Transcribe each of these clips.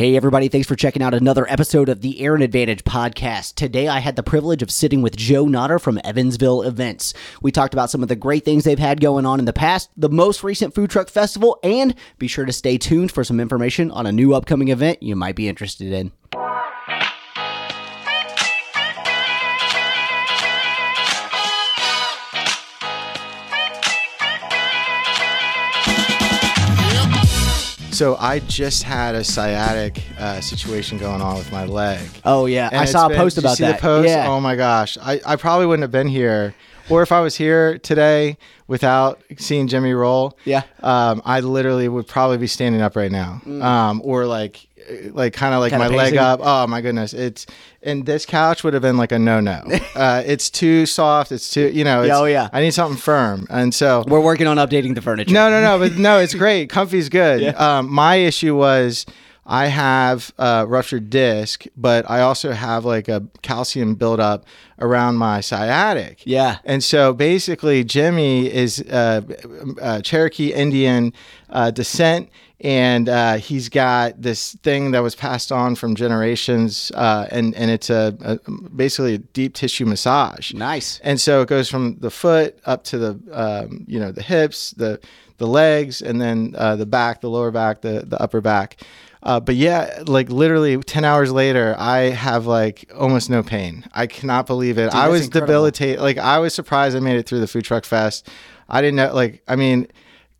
Hey, everybody, thanks for checking out another episode of the Aaron Advantage podcast. Today, I had the privilege of sitting with Joe Notter from Evansville Events. We talked about some of the great things they've had going on in the past, the most recent food truck festival, and be sure to stay tuned for some information on a new upcoming event you might be interested in. So I just had a sciatic uh, situation going on with my leg. Oh, yeah. And I saw a been- post did you about see that. The post? Yeah. Oh my gosh, I, I probably wouldn't have been here, or if I was here today without seeing Jimmy roll. Yeah. Um, I literally would probably be standing up right now, um, or like, like kind of like Kinda my leg up. Oh my goodness, it's and this couch would have been like a no no. uh, it's too soft. It's too you know. Oh, yeah. I need something firm, and so We're working on updating the furniture. no, no, no, but no, it's great. Comfy's good. Um, my issue was I have a ruptured disc, but I also have like a calcium buildup around my sciatic. Yeah. And so basically, Jimmy is uh, uh, Cherokee Indian uh, descent. And uh, he's got this thing that was passed on from generations, uh, and and it's a, a basically a deep tissue massage. Nice. And so it goes from the foot up to the um, you know the hips, the the legs, and then uh, the back, the lower back, the the upper back. Uh, but yeah, like literally ten hours later, I have like almost no pain. I cannot believe it. I was debilitated. Like I was surprised I made it through the food truck fest. I didn't know. Like I mean,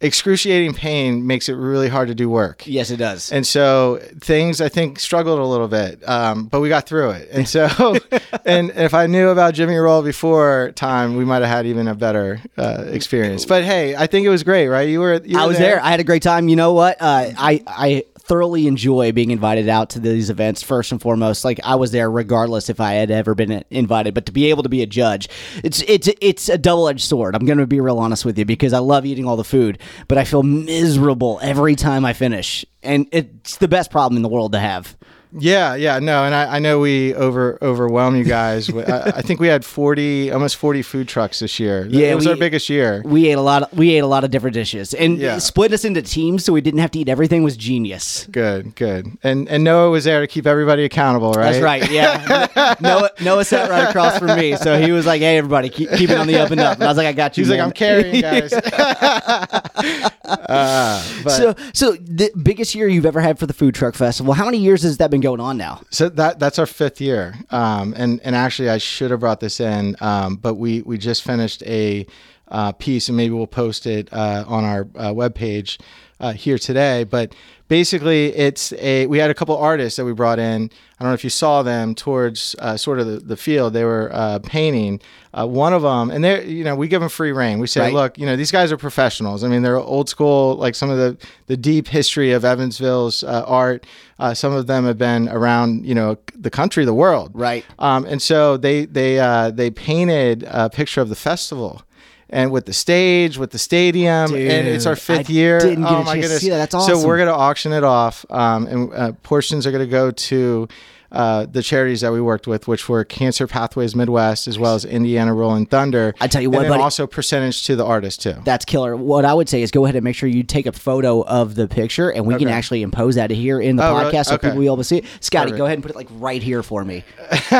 excruciating pain makes it really hard to do work. Yes, it does. And so things I think struggled a little bit, um, but we got through it. And so, and if I knew about Jimmy Roll before time, we might have had even a better uh, experience. But hey, I think it was great, right? You were. You were I was there. I had a great time. You know what? Uh, I I thoroughly enjoy being invited out to these events. First and foremost, like I was there regardless if I had ever been invited. But to be able to be a judge, it's it's it's a double edged sword. I'm to be real honest with you because I love eating all the food, but I feel miserable every time I finish, and it's the best problem in the world to have. Yeah, yeah, no, and I, I know we over overwhelm you guys. I, I think we had forty, almost forty food trucks this year. Yeah, it was we- our biggest year. We ate a lot. Of, we ate a lot of different dishes, and Yeah. split us into teams so we didn't have to eat everything was genius. Good, good. And and Noah was there to keep everybody accountable, right? That's right. Yeah. Noah, Noah sat right across from me, so he was like, "Hey, everybody, keep, keep it on the up and up." And I was like, "I got you." He's like. I'm carrying guys. uh, So, so the biggest year you've ever had for the food truck festival. How many years has that been going on now? So that that's our fifth year, um, and and actually I should have brought this in, um, but we we just finished a uh, piece, and maybe we'll post it uh, on our uh, webpage uh, here today. But basically, it's a we had a couple artists that we brought in. I don't know if you saw them towards uh, sort of the, the field. They were uh, painting. Uh, one of them, and they, you know, we give them free reign. We say, Right. look, you know, these guys are professionals. I mean, they're old school, like some of the the deep history of Evansville's uh, art. Uh, some of them have been around, you know, the country, the world. Right. Um, and so they they uh, they painted a picture of the festival. And with the stage, with the stadium, and it's our fifth I year. didn't get oh a my chance to goodness! see that. That's So we're gonna auction it off, um, and uh, portions are gonna go to uh, the charities that we worked with, which were Cancer Pathways Midwest, as well as Indiana Rolling Thunder. I tell you and what, then buddy- also percentage to the artist too. That's killer. What I would say is go ahead and make sure you take a photo of the picture, and we can actually impose that here in the Oh, podcast really? so people will be able to see it. Scotty, Perfect. go ahead and put it like right here for me.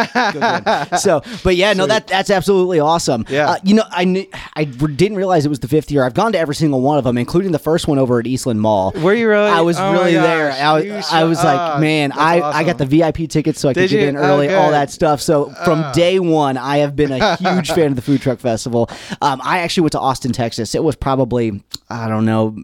So, but yeah, no, that that's absolutely awesome. Yeah. Uh, you know, I knew I didn't realize it was the fifth year. I've gone to every single one of them, including the first one over at Eastland Mall. Were you really? I was Oh really there. I was, I was like, ah, man, I, I got the VIP tickets so I could Did get you? in Oh, early, all that stuff. So from day one, I have been a huge fan of the Food Truck Festival. Um, I actually went to Austin, Texas. It was probably, I don't know,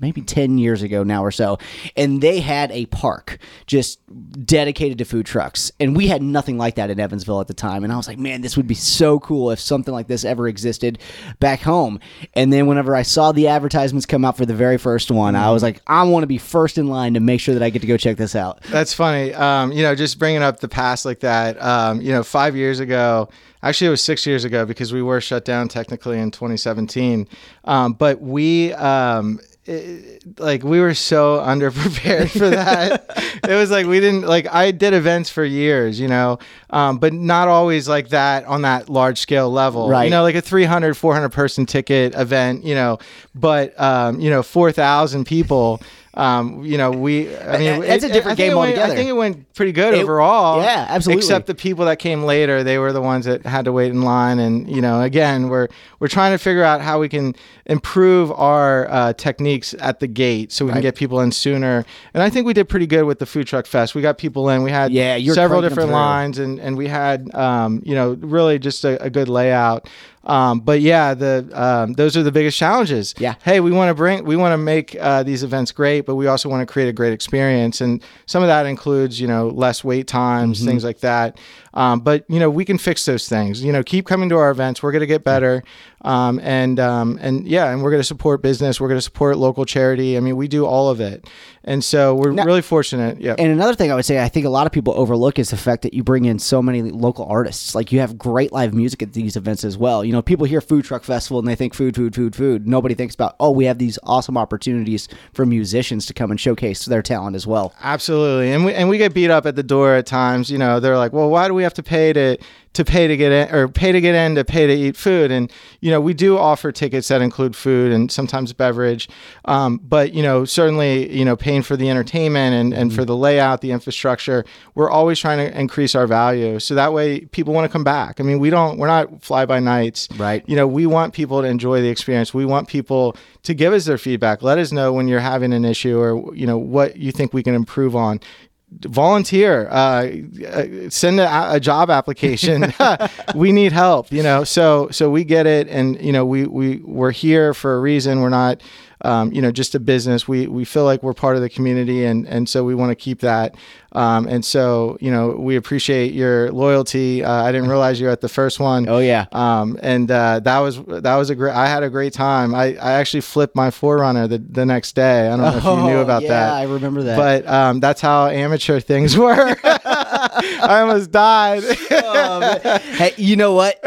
maybe 10 years ago now or so. And they had a park just dedicated to food trucks. And we had nothing like that in Evansville at the time. And I was like, man, this would be so cool if something like this ever existed back home. And then whenever I saw the advertisements come out for the very first one, I was like, I want to be first in line to make sure that I get to go check this out. That's funny. Um, you know, just bringing up the past like that. Um, you know, five years ago, actually, it was six years ago because we were shut down technically in 2017. Um, but we, um, it- like, we were so underprepared for that. it was like we didn't like. I did events for years, you know, um, but not always like that on that large scale level. Right. You know, like a 300, 400 person ticket event. You know, but um, you know, 4,000 people Um, you know, we. I mean, That's a different game it went- altogether. I think it went pretty good It- overall. yeah, absolutely. Except the people that came later, they were the ones that had to wait in line. And you know, again, we're we're trying to figure out how we can improve our uh, techniques at the gate so we can get people in sooner. And I think we did pretty good with the food truck fest. We got people in. We had Yeah, several different lines, and and we had um, you know really just a, a good layout. Um, but yeah, the um, those are the biggest challenges. Yeah. Hey, we want to bring, we want to make uh, these events great, but we also want to create a great experience, and some of that includes, you know, less wait times, Mm-hmm. things like that. Um, but you know, we can fix those things. You know, keep coming to our events. We're going to get better, um, and um, and yeah, and we're going to support business. We're going to support local charity. I mean, we do all of it, and so we're really fortunate. Yeah. And another thing I would say, I think a lot of people overlook is the fact that you bring in so many local artists. Like you have great live music at these events as well. You know, people hear food truck festival and they think food, food, food, food. Nobody thinks about oh, we have these awesome opportunities for musicians to come and showcase their talent as well. Absolutely, and we and we get beat up at the door at times. You know, they're like, "Well, why do we have to pay to to pay to get in, or pay to get in to pay to eat food?" And you know, we do offer tickets that include food and sometimes beverage, um, but you know, certainly, you know, paying for the entertainment and and for the layout, the infrastructure, we're always trying to increase our value so that way people want to come back. I mean, we don't, we're not fly by nights, Right. You know, we want people to enjoy the experience. We want people to give us their feedback. Let us know when you're having an issue or you know what you think we can improve on. Volunteer, uh, uh, send a, a job application. we need help, you know. So so we get it, and you know we we we're here for a reason. We're not. Um, you know, just a business. We we feel like we're part of the community, and and so we want to keep that. Um, and so you know, we appreciate your loyalty. Uh, I didn't realize you were at the first one. Oh yeah. Um, and uh, that was that was a great. I had a great time. I, I actually flipped my Forerunner the, the next day. I don't know if you knew Oh, about yeah, that. I remember that. But um, that's how amateur things were. I almost died. hey, you know what?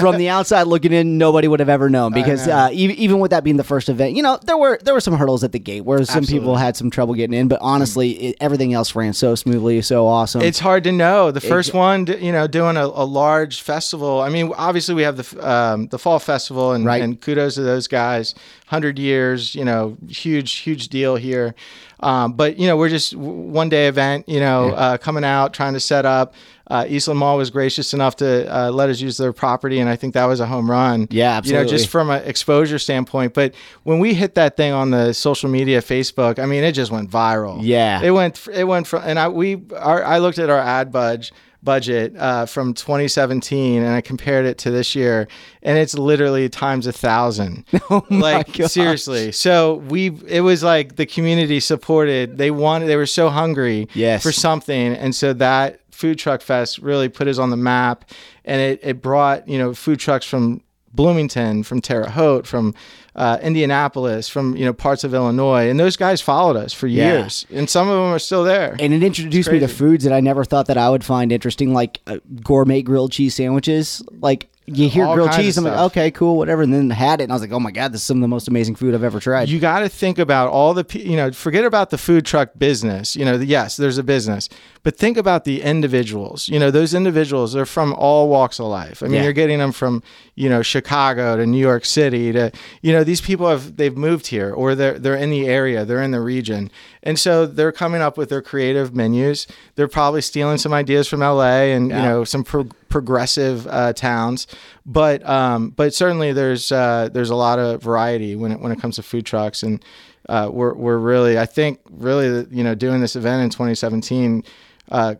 From the outside looking in, nobody would have ever known because know. uh, even, even with that being the first event, you know, there were there were some hurdles at the gate where some people had some trouble getting in, but honestly, it, everything else ran so smoothly, so awesome. it's hard to know. The first one, you know, doing a, a large festival. I mean, obviously we have the um, the fall festival, and, Right. and kudos to those guys. Hundred years, you know, huge huge deal here. Um, but you know, we're just one day event. You know, uh, coming out trying to set up. Uh, Eastland Mall was gracious enough to uh, let us use their property, and I think that was a home run. Yeah, absolutely. You know, just from an exposure standpoint. But when we hit that thing on the social media, Facebook, I mean, it just went viral. Yeah. it went. It went from, and I we our, I looked at our ad budge budget uh, from 2017 and I compared it to this year and it's literally times a thousand. Oh like gosh. seriously. So we it was like the community supported. They wanted they were so hungry Yes. for something and so that food truck fest really put us on the map and it, it brought, you know, food trucks from Bloomington, from Terre Haute, from uh, Indianapolis, from you know parts of Illinois, and those guys followed us for Yeah. years, and some of them are still there. and it introduced me to foods that I never thought that I would find interesting, like uh, gourmet grilled cheese sandwiches. Like you hear All grilled cheese, I'm like, okay, cool, whatever, and then had it, and I was like, oh my god, this is some of the most amazing food I've ever tried. you got to think about all the you know forget about the food truck business you know yes there's a business but think about the individuals you know those individuals are from all walks of life i mean Yeah. you're getting them from you know chicago to new york city to you know these people have they've moved here or they're they're in the area they're in the region and so they're coming up with their creative menus they're probably stealing some ideas from la and you know some pro- progressive uh, towns, but um, but certainly there's uh, there's a lot of variety when it when it comes to food trucks, and uh, we're we're really I think really you know doing this event in 2017. Uh,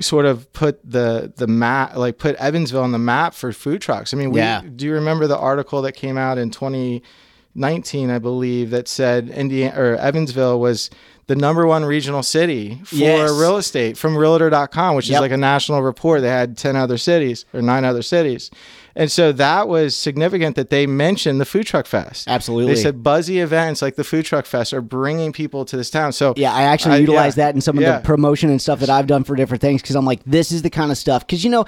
sort of put the the map like put Evansville on the map for food trucks. I mean, we, Yeah. do you remember the article that came out in 2019, I believe, that said Indiana or Evansville was the number one regional city for Yes. real estate from realtor.com, which Yep. is like a national report. They had 10 other cities or nine other cities. And so that was significant that they mentioned the Food Truck Fest. Absolutely. They said buzzy events like the Food Truck Fest are bringing people to this town. So Yeah, I actually Uh, utilize yeah. that in some of Yeah. the promotion and stuff that I've done for different things because I'm like, this is the kind of stuff. Because you know,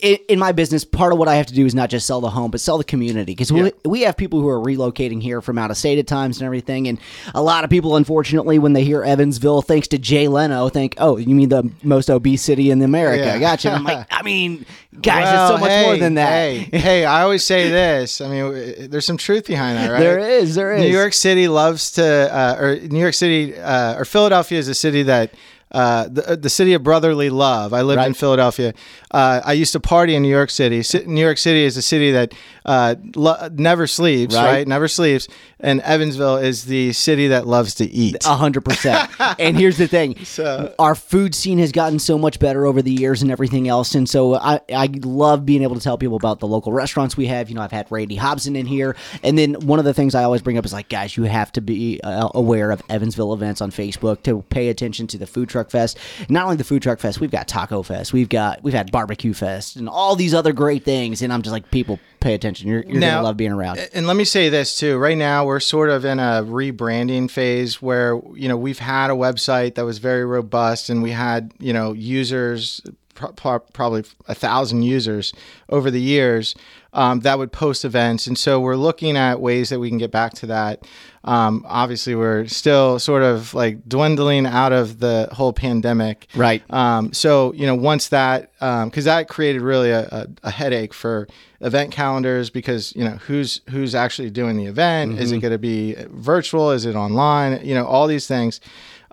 in, in my business, part of what I have to do is not just sell the home, but sell the community. Because we, Yeah. we have people who are relocating here from out of state at times and everything, and a lot of people, unfortunately, when they hear Evansville, thanks to Jay Leno, think, oh, you mean the most obese city in America? Yeah. Gotcha. And I'm like, I mean, guys, Well, it's so much hey, more than that. hey, hey, I always say this. I mean, there's some truth behind that, right? There is, there is. New York City loves to, uh, or New York City, uh, or Philadelphia is a city that uh, the, the city of brotherly love. I lived Right. in Philadelphia. Uh, I used to party in New York City. New York City is a city that uh, lo- never sleeps, Right. right. Never sleeps. And Evansville is the city that loves to eat. A hundred percent. And here's the thing: So- our food scene has gotten so much better over the years and everything else. And so I, I love being able to tell people about the local restaurants we have. You know, I've had Randy Hobson in here, and then one of the things I always bring up is like, guys, you have to be uh, aware of Evansville events on Facebook to pay attention to the food truck fest. Not only the food truck fest, we've got Taco Fest, we've got we've had barbecue fest, and all these other great things. And I'm just like, people, pay attention. You're, you're Now- gonna love being around. And let me say this too. Right now, we're sort of in a rebranding phase where you know we've had a website that was very robust, and we had you know users, pro- pro- probably a thousand users over the years um, that would post events, and so we're looking at ways that we can get back to that. Um, obviously, we're still sort of like dwindling out of the whole pandemic, Right. um, so you know, once that, because that created really a, a, a headache for event calendars because you know who's who's actually doing the event? Is it going to be virtual? Is it online? You know, all these things.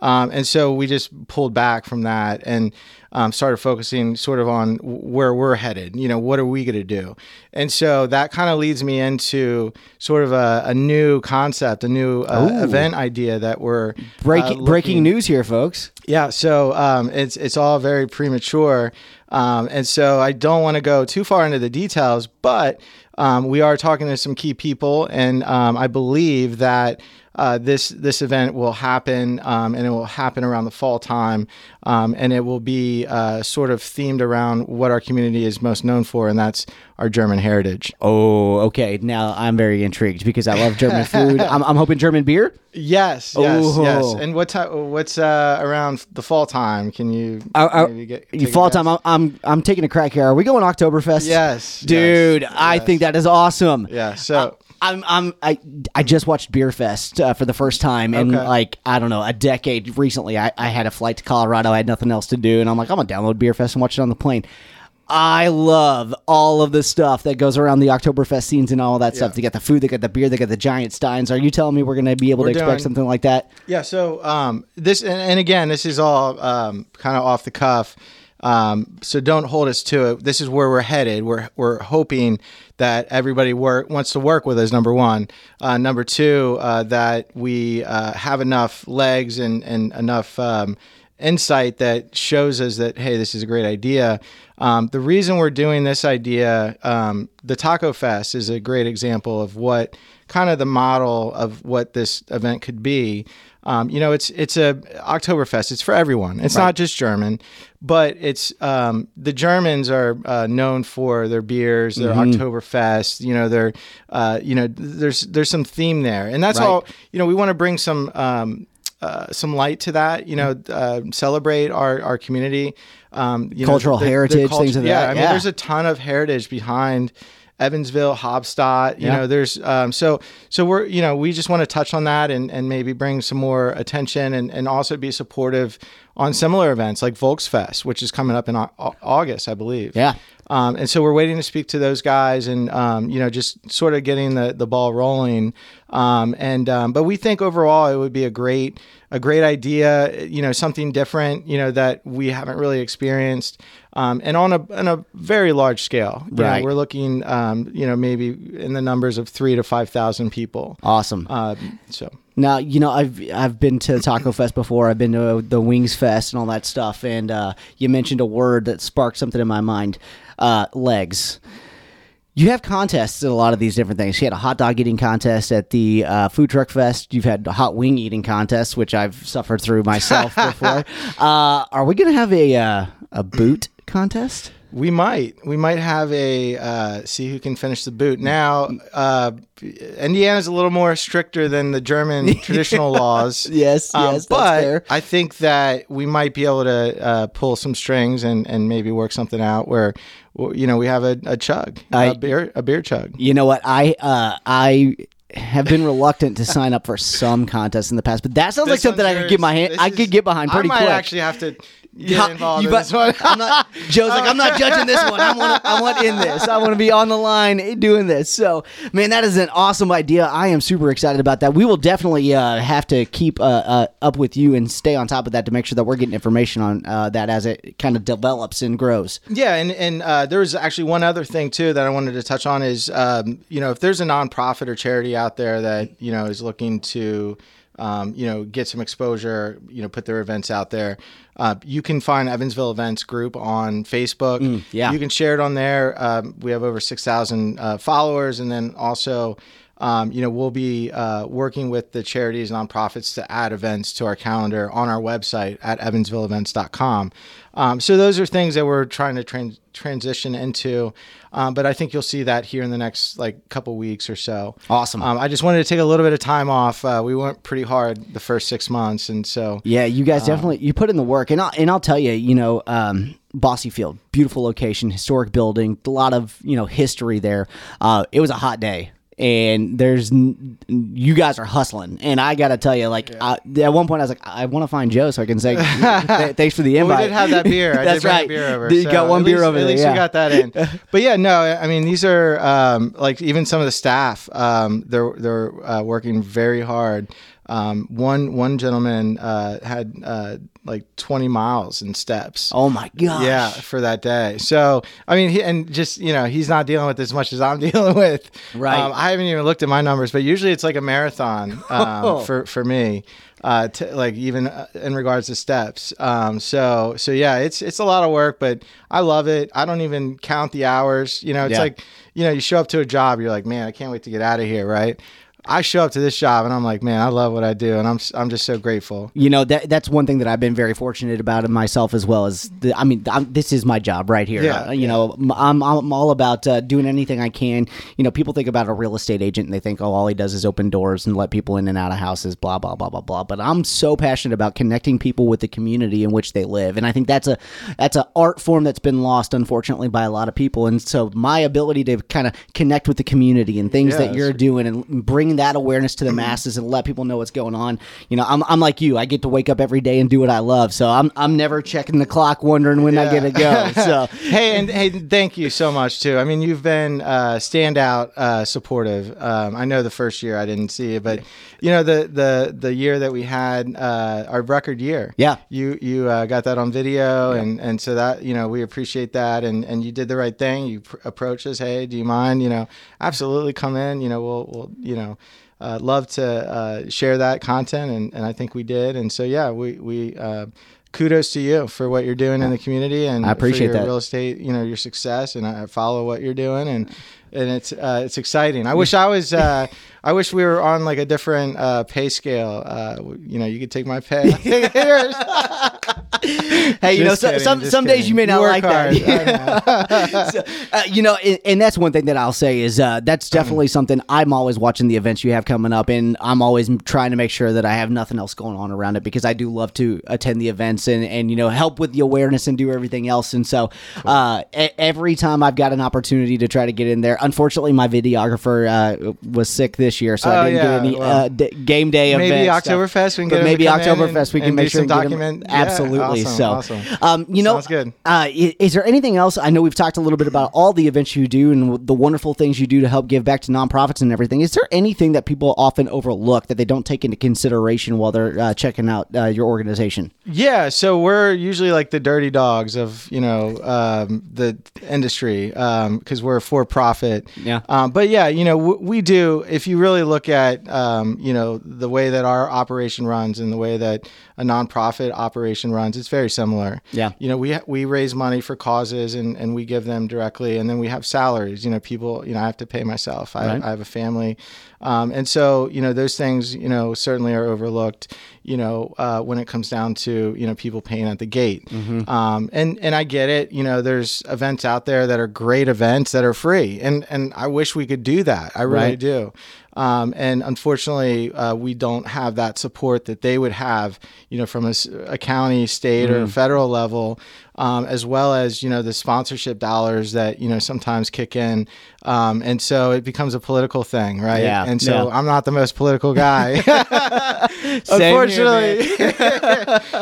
Um, and so we just pulled back from that and um, started focusing sort of on where we're headed. You know, what are we going to do? And so that kind of leads me into sort of a, a new concept, a new uh, event idea that we're Breaking uh, breaking news here, folks. yeah, so um, it's it's all very premature, um, and so I don't want to go too far into the details. But um, we are talking to some key people, and um, I believe that uh, this this event will happen, um, and it will happen around the fall time, um, and it will be uh, sort of themed around what our community is most known for, and that's our German heritage. Oh, okay. Now I'm very intrigued because I love German food. I'm, I'm hoping German beer. Yes, yes, Oh. yes. And what time? What's uh, around the fall time? Can you Uh, uh, maybe get you take a fall time. I'm, I'm I'm taking a crack here. Are we going Oktoberfest? Yes, dude. yes, I yes. think that is awesome. Yeah. So I'm I'm I I just watched Beer Fest uh, for the first time in Okay. like I don't know a decade recently. I, I had a flight to Colorado. I had nothing else to do, and I'm like I'm gonna download Beer Fest and watch it on the plane. I love all of the stuff that goes around the Oktoberfest scenes and all that stuff. They got the food, they got the beer, they got the giant steins. Are you telling me we're gonna be able We're to expect doing- something like that? yeah. So um, this and, and again, this is all um, kind of off the cuff. Um, so don't hold us to it. This is where we're headed. We're we're hoping that everybody work wants to work with us. Number one. Uh, number two, uh, that we uh, have enough legs and and enough. Um, insight that shows us that hey this is a great idea um, the reason we're doing this idea um, the taco fest is a great example of what kind of the model of what this event could be. Um, you know it's it's a Oktoberfest. It's for everyone. It's not just German but it's um, the Germans are uh, known for their beers their Oktoberfest you know their uh, you know there's there's some theme there. And that's Right. all you know we want to bring some um, uh, some light to that, you know, uh, celebrate our, our community, um, you know, Cultural heritage, things of yeah, that, I mean, yeah. there's a ton of heritage behind Evansville, Haubstadt. You Yeah. know, there's um, so so we're you know we just want to touch on that and and maybe bring some more attention and and also be supportive on similar events like Volksfest, which is coming up in Au- Au- August, I believe. Yeah. Um, and so we're waiting to speak to those guys and, um, you know, just sort of getting the, the ball rolling. Um, and, um, but we think overall it would be a great, a great idea, you know, something different, you know, that we haven't really experienced. Um, and on a, on a very large scale, You know, Right. we're looking, um, you know, maybe in the numbers of three to 5,000 people. Awesome. Um, so Now you know I've I've been to Taco Fest before. I've been to the Wings Fest and all that stuff. And uh, you mentioned a word that sparked something in my mind: uh, legs. You have contests at a lot of these different things. You had a hot dog eating contest at the uh, Food Truck Fest. You've had a hot wing eating contest, which I've suffered through myself before. Uh, are we going to have a uh, a boot contest? We might. We might have a uh, see who can finish the boot. Now, uh, Indiana's a little more stricter than the German traditional laws. Yes, Um, yes, that's but fair. I think that we might be able to uh, pull some strings and, and maybe work something out where, you know, we have a, a chug, a I- beer, a beer chug. You know what? I uh, I have been reluctant to sign up for some contests in the past, but that sounds like This one's something I could get my hand. I could get behind pretty quick. I might quick. actually have to. Get involved you in this one. I'm not, Joe's like, I'm not judging this one. I want, I want in this. I want to be on the line doing this. So, man, that is an awesome idea. I am super excited about that. We will definitely uh, have to keep uh, uh, up with you and stay on top of that to make sure that we're getting information on uh, that as it kind of develops and grows. Yeah, and and uh, there was actually one other thing too that I wanted to touch on is um, you know if there's a nonprofit or charity out there that you know is looking to um, you know get some exposure, you know put their events out there. Uh, you can find Evansville Events Group on Facebook. yeah. you can share it on there. Um, we have over six thousand uh, followers, and then also. Um, you know, we'll be uh, working with the charities, nonprofits to add events to our calendar on our website at evansvilleevents.com. Um, so those are things that we're trying to trans- transition into. Um, but I think you'll see that here in the next like couple weeks or so. Awesome. Um, I just wanted to take a little bit of time off. Uh, we went pretty hard the first six months, and so Yeah, you guys definitely you put in the work, and I'll, and I'll tell you, you know, um, Bosse Field, beautiful location, historic building, a lot of you know history there. Uh, it was a hot day, and there's you guys are hustling, and I got to tell you, like I, at one point I was like, I want to find Joe so I can say th- thanks for the Well, invite. we did have that beer. I That's did right. beer over. You so got one beer least- over At there. least yeah. we got that in. but yeah, no, I mean these are um, like even some of the staff. Um, they're they're uh, working very hard. Um, one one gentleman uh, had uh, like 20 miles in steps. oh my gosh. Yeah, for that day. So I mean, he, and just you know, he's not dealing with as much as I'm dealing with. Right. Um, I haven't even looked at my numbers, but usually it's like a marathon um, for for me. Uh, t- like even uh, in regards to steps. Um, so so yeah, it's it's a lot of work, but I love it. I don't even count the hours. You know, it's Yeah. like you know, you show up to a job, you're like, man, I can't wait to get out of here, right? I show up to this job and I'm like, man, I love what I do, and I'm I'm just so grateful. You know that that's one thing that I've been very fortunate about in myself as well as the, I mean I'm, this is my job right here. Yeah, Uh, you know I'm I'm all about uh, doing anything I can. You know people think about a real estate agent and they think oh all he does is open doors and let people in and out of houses blah blah blah blah blah. But I'm so passionate about connecting people with the community in which they live, and I think that's a that's an art form that's been lost unfortunately by a lot of people. And so my ability to kind of connect with the community and things Yeah, that you're doing and bringing that awareness to the masses and let people know what's going on. You know, I'm, I'm like you. I get to wake up every day and do what I love. So I'm I'm never checking the clock, wondering when I get to go. So hey, and hey, thank you so much too. I mean, you've been uh, standout uh, supportive. Um, I know the first year I didn't see it, but you know the the the year that we had uh, our record year. Yeah. you you uh, got that on video, and and so that you know we appreciate that, and and you did the right thing. You pr- approached us, hey, do you mind? You know, absolutely, come in. You know, we'll we'll you know. Uh, love to uh, share that content, and, and I think we did. And so, yeah, we we uh, kudos to you for what you're doing in the community, and I appreciate that. real estate, you know, your success, and I follow what you're doing, and and it's uh, it's exciting. I wish I was. Uh, I wish we were on like a different uh, pay scale. Uh, you know, you could take my pay. Hey, you know, so, kidding, some just some days you may not work like hard. that. Know. So, uh, you know, and, and that's one thing that I'll say is uh, that's definitely something I'm always watching the events you have coming up, and I'm always trying to make sure that I have nothing else going on around it because I do love to attend the events and and you know help with the awareness and do everything else. And so uh, e- every time I've got an opportunity to try to get in there, unfortunately my videographer uh, was sick this year, so Oh, I didn't yeah, get any well, uh, d- game day maybe event stuff. Oktoberfest, we can But maybe Oktoberfest we can make sure some and him- document- yeah, Absolutely. awesome, so, awesome. um, you know, Sounds good. uh, i- is there anything else? I know we've talked a little bit about all the events you do and the wonderful things you do to help give back to nonprofits and everything. Is there anything that people often overlook that they don't take into consideration while they're uh, checking out uh, your organization? Yeah, so we're usually like the dirty dogs of you know um, the industry because we're for profit. Yeah. Um, but yeah, you know w- we do. If you really look at um, you know the way that our operation runs and the way that a nonprofit operation runs, it's very similar. Yeah. You know we ha- we raise money for causes and and we give them directly, and then we have salaries. You know people. You know I have to pay myself. I, Right. I have a family. Um, and so, you know, those things, you know, certainly are overlooked, you know, uh, when it comes down to, you know, people paying at the gate. Mm-hmm. Um, and, and I get it. You know, there's events out there that are great events that are free. And, and I wish we could do that. I really Right. do. Um, and unfortunately, uh, we don't have that support that they would have, you know, from a, a county, state, or federal level, um, as well as you know the sponsorship dollars that you know sometimes kick in, um, and so it becomes a political thing, right? Yeah. And so Yeah. I'm not the most political guy, Same here, unfortunately.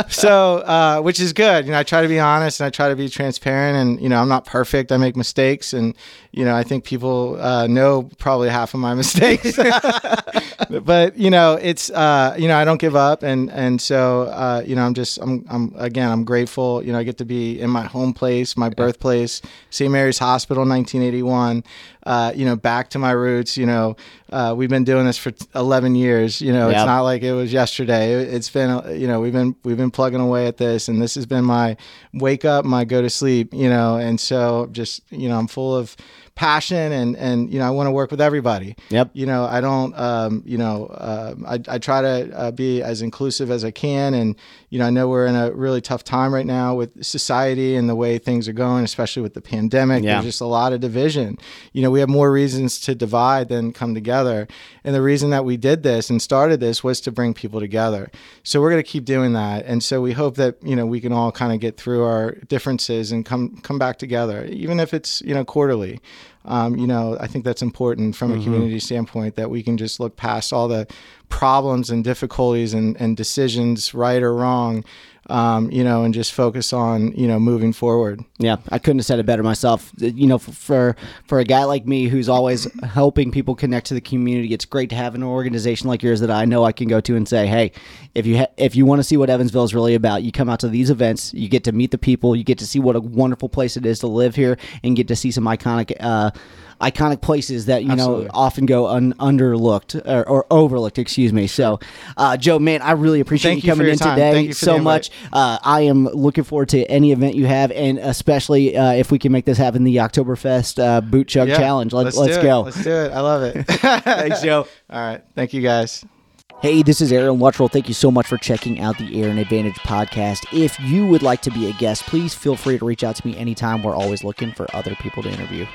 so, uh, which is good. You know, I try to be honest and I try to be transparent, and you know, I'm not perfect. I make mistakes, and you know, I think people uh, know probably half of my mistakes. but you know, it's uh, you know, I don't give up, and and so uh, you know, I'm just I'm I'm again, I'm grateful. You know, I get to be in my home place, my birthplace, St. Mary's Hospital, 1981. Uh, you know, back to my roots. You know, uh, we've been doing this for 11 years. You know, Yep. it's not like it was yesterday. It- It's been, uh, you know, we've been we've been plugging away at this, and this has been my wake up, my go to sleep. You know, and so just you know, I'm full of passion and and you know I want to work with everybody. Yep. You know I don't um, you know uh, I I try to uh, be as inclusive as I can and you know I know we're in a really tough time right now with society and the way things are going, especially with the pandemic. Yeah. There's just a lot of division. You know we have more reasons to divide than come together, and the reason that we did this and started this was to bring people together. So we're going to keep doing that, and so we hope that you know we can all kind of get through our differences and come come back together, even if it's you know quarterly. Um, you know, I think that's important from a community standpoint that we can just look past all the problems and difficulties and, and decisions, right or wrong, um, you know, and just focus on you know moving forward. Yeah, I couldn't have said it better myself. You know, for for a guy like me who's always helping people connect to the community, it's great to have an organization like yours that I know I can go to and say, "Hey, if you ha- if you want to see what Evansville is really about, you come out to these events. You get to meet the people. You get to see what a wonderful place it is to live here, and get to see some iconic." Uh, Iconic places that you Absolutely. know often go un- underlooked or, or overlooked, excuse me. So, uh, Joe, man, I really appreciate you you coming in time. today Thank you so much. Uh, I am looking forward to any event you have, and especially uh, if we can make this happen, the Oktoberfest uh, Boot Chug Yeah, Challenge. Let, let's do it. go. Let's do it. I love it. Thanks, Joe. all right. Thank you guys. Hey, this is Aaron Luttrull. Thank you so much for checking out the Aaron Advantage podcast. If you would like to be a guest, please feel free to reach out to me anytime. We're always looking for other people to interview.